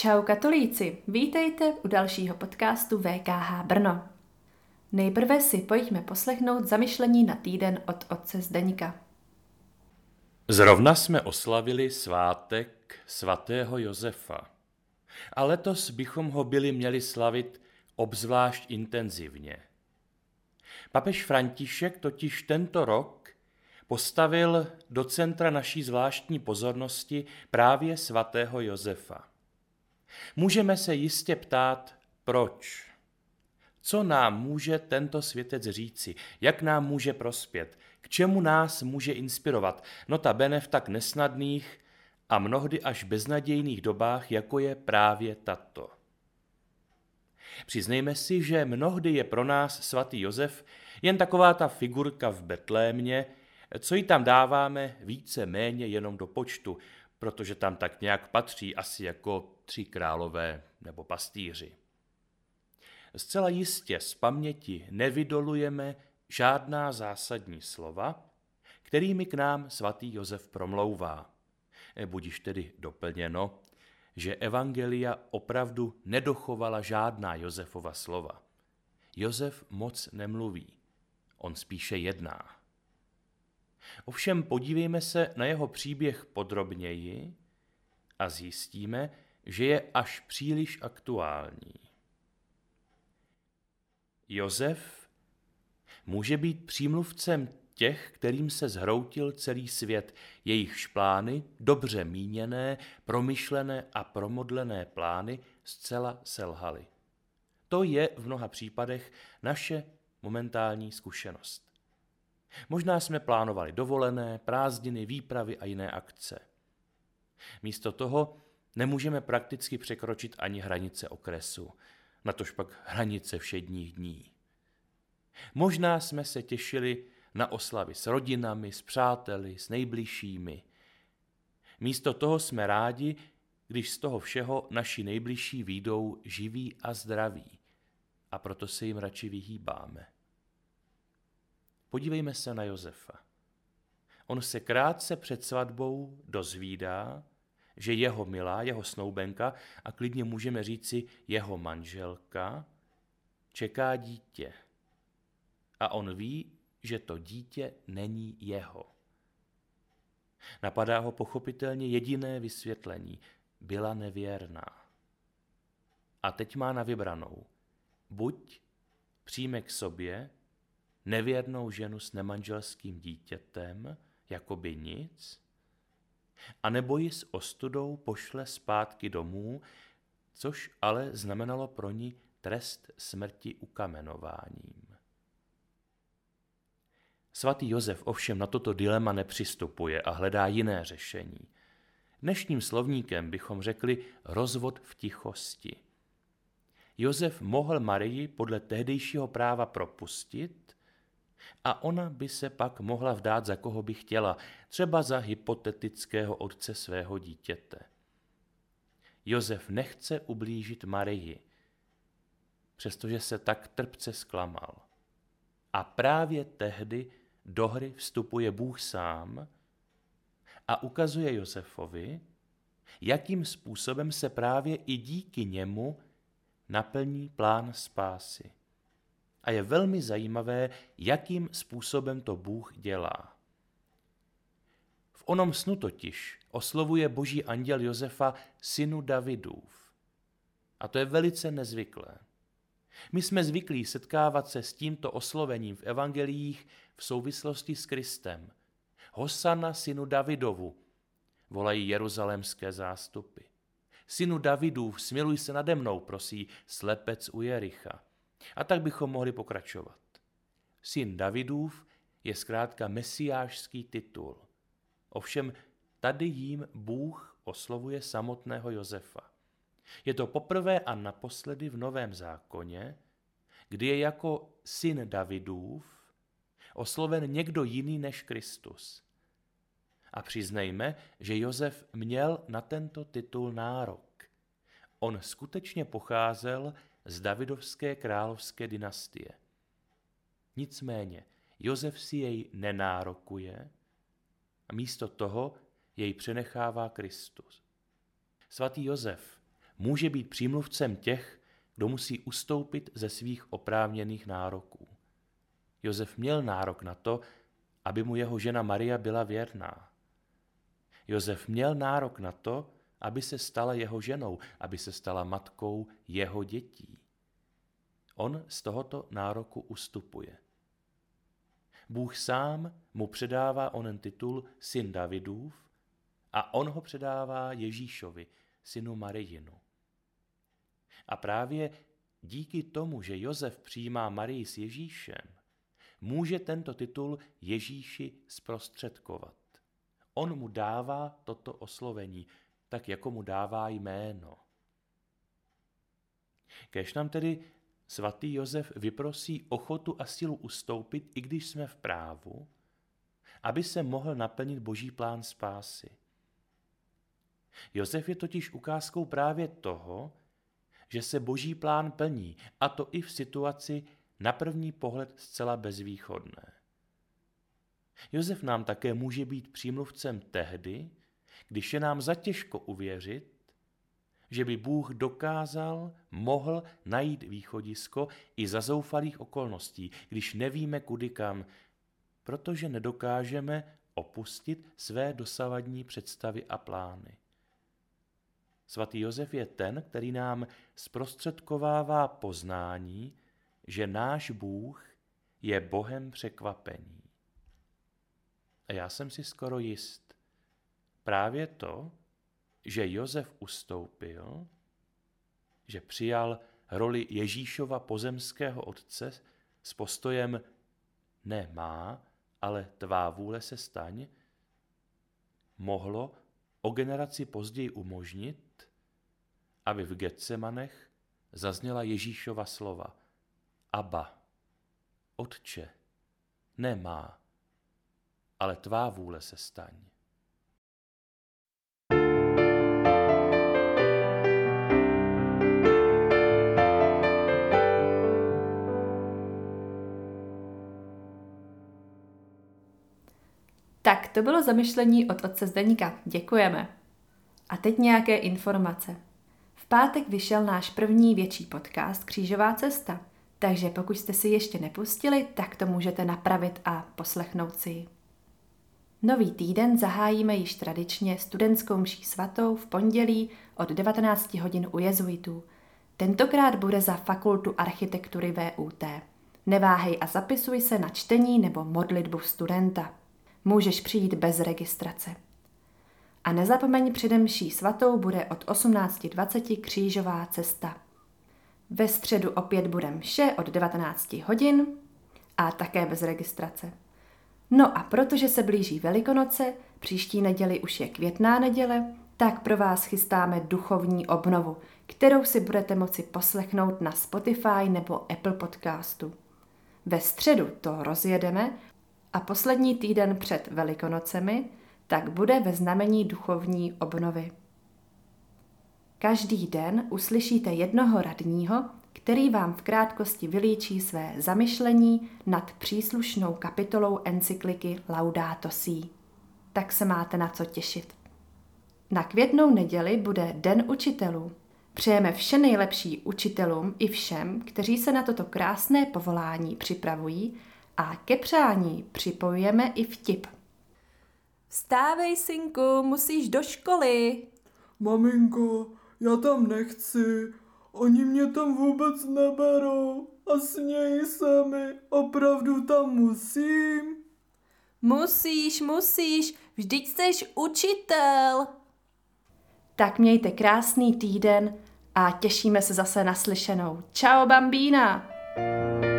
Čau katolíci, vítejte u dalšího podcastu VKH Brno. Nejprve si pojďme poslechnout zamyšlení na týden od otce Zdeňka. Zrovna jsme oslavili svátek svatého Josefa. A letos bychom ho byli měli slavit obzvlášť intenzivně. Papež František totiž tento rok postavil do centra naší zvláštní pozornosti právě svatého Josefa. Můžeme se jistě ptát, proč. Co nám může tento světec říci? Jak nám může prospět? K čemu nás může inspirovat? Notabene v tak nesnadných a mnohdy až beznadějných dobách, jako je právě tato. Přiznejme si, že mnohdy je pro nás svatý Josef jen taková ta figurka v Betlémě, co ji tam dáváme více méně jenom do počtu, protože tam tak nějak patří asi jako tři králové nebo pastýři. Zcela jistě z paměti nevydolujeme žádná zásadní slova, kterými k nám svatý Josef promlouvá. Budiš tedy doplněno, že Evangelia opravdu nedochovala žádná Josefova slova. Josef moc nemluví, on spíše jedná. Ovšem podívejme se na jeho příběh podrobněji a zjistíme, že je až příliš aktuální. Josef může být přímluvcem těch, kterým se zhroutil celý svět, jejich plány, dobře míněné, promyšlené a promodlené plány zcela selhaly. To je v mnoha případech naše momentální zkušenost. Možná jsme plánovali dovolené, prázdniny, výpravy a jiné akce. Místo toho nemůžeme prakticky překročit ani hranice okresu, natož pak hranice všedních dní. Možná jsme se těšili na oslavy s rodinami, s přáteli, s nejbližšími. Místo toho jsme rádi, když z toho všeho naši nejbližší výjdou živí a zdraví a proto se jim radši vyhýbáme. Podívejme se na Josefa. On se krátce před svatbou dozvídá, že jeho milá, jeho snoubenka a klidně můžeme říci jeho manželka čeká dítě. A on ví, že to dítě není jeho. Napadá ho pochopitelně jediné vysvětlení. Byla nevěrná. A teď má na vybranou. Buď přijme k sobě nevěrnou ženu s nemanželským dítětem, jako by nic, a nebo ji s ostudou pošle zpátky domů, což ale znamenalo pro ní trest smrti ukamenováním. Svatý Josef ovšem na toto dilema nepřistupuje a hledá jiné řešení. Dnešním slovníkem bychom řekli rozvod v tichosti. Josef mohl Marii podle tehdejšího práva propustit a ona by se pak mohla vdát za koho by chtěla, třeba za hypotetického otce svého dítěte. Josef nechce ublížit Marii, přestože se tak trpce zklamal. A právě tehdy do hry vstupuje Bůh sám a ukazuje Josefovi, jakým způsobem se právě i díky němu naplní plán spásy. A je velmi zajímavé, jakým způsobem to Bůh dělá. V onom snu totiž oslovuje boží anděl Josefa synu Davidův. A to je velice nezvyklé. My jsme zvyklí setkávat se s tímto oslovením v evangeliích v souvislosti s Kristem. Hosana synu Davidovu, volají jeruzalémské zástupy. Synu Davidův, smiluj se nade mnou, prosí slepec u Jericha. A tak bychom mohli pokračovat. Syn Davidův je zkrátka mesiášský titul. Ovšem tady jím Bůh oslovuje samotného Josefa. Je to poprvé a naposledy v Novém zákoně, kdy je jako syn Davidův osloven někdo jiný než Kristus. A přiznejme, že Josef měl na tento titul nárok. On skutečně pocházel z Davidovské královské dynastie. Nicméně Josef si jej nenárokuje a místo toho jej přenechává Kristus. Svatý Josef může být přímluvcem těch, kdo musí ustoupit ze svých oprávněných nároků. Josef měl nárok na to, aby mu jeho žena Maria byla věrná. Josef měl nárok na to, aby se stala jeho ženou, aby se stala matkou jeho dětí. On z tohoto nároku ustupuje. Bůh sám mu předává onen titul syn Davidův a on ho předává Ježíšovi, synu Marijinu. A právě díky tomu, že Josef přijímá Marii s Ježíšem, může tento titul Ježíši zprostředkovat. On mu dává toto oslovení, tak jako mu dává jméno. Kež nám tedy svatý Josef vyprosí ochotu a sílu ustoupit, i když jsme v právu, aby se mohl naplnit boží plán spásy. Josef je totiž ukázkou právě toho, že se boží plán plní, a to i v situaci na první pohled zcela bezvýchodné. Josef nám také může být přímluvcem tehdy, když je nám zatěžko uvěřit, že by Bůh dokázal, mohl najít východisko i za zoufalých okolností, když nevíme kudy kam, protože nedokážeme opustit své dosavadní představy a plány. Svatý Josef je ten, který nám zprostředkovává poznání, že náš Bůh je Bohem překvapení. A já jsem si skoro jist, právě to, že Josef ustoupil, že přijal roli Ježíšova pozemského otce s postojem ne má, ale tvá vůle se staň, mohlo o generaci později umožnit, aby v Getsemanech zazněla Ježíšova slova. Aba, Otče, nemá, ale tvá vůle se staň. Tak to bylo zamyšlení od otce Zdeníka. Děkujeme. A teď nějaké informace. V pátek vyšel náš první větší podcast Křížová cesta, takže pokud jste si ještě nepustili, tak to můžete napravit a poslechnout si ji. Nový týden zahájíme již tradičně studentskou mší svatou v pondělí od 19 hodin u jezuitů. Tentokrát bude za fakultu architektury VUT. Neváhej a zapisuj se na čtení nebo modlitbu studenta. Můžeš přijít bez registrace. A nezapomeň předem mší svatou bude od 18.20 křížová cesta. Ve středu opět bude mše od 19 hodin a také bez registrace. No a protože se blíží Velikonoce, příští neděli už je květná neděle, tak pro vás chystáme duchovní obnovu, kterou si budete moci poslechnout na Spotify nebo Apple podcastu. Ve středu to rozjedeme a poslední týden před Velikonocemi tak bude ve znamení duchovní obnovy. Každý den uslyšíte jednoho radního, který vám v krátkosti vylíčí své zamyšlení nad příslušnou kapitolou encykliky Laudato Si. Tak se máte na co těšit. Na květnou neděli bude Den učitelů. Přejeme vše nejlepší učitelům i všem, kteří se na toto krásné povolání připravují a ke přání připojujeme i vtip. Vstávej, synku, musíš do školy. Maminko, já tam nechci, oni mě tam vůbec neberou a smějí se mi, opravdu tam musím. Musíš, musíš, vždyť jsi učitel. Tak mějte krásný týden a těšíme se zase na slyšenou. Čau, bambína! thank you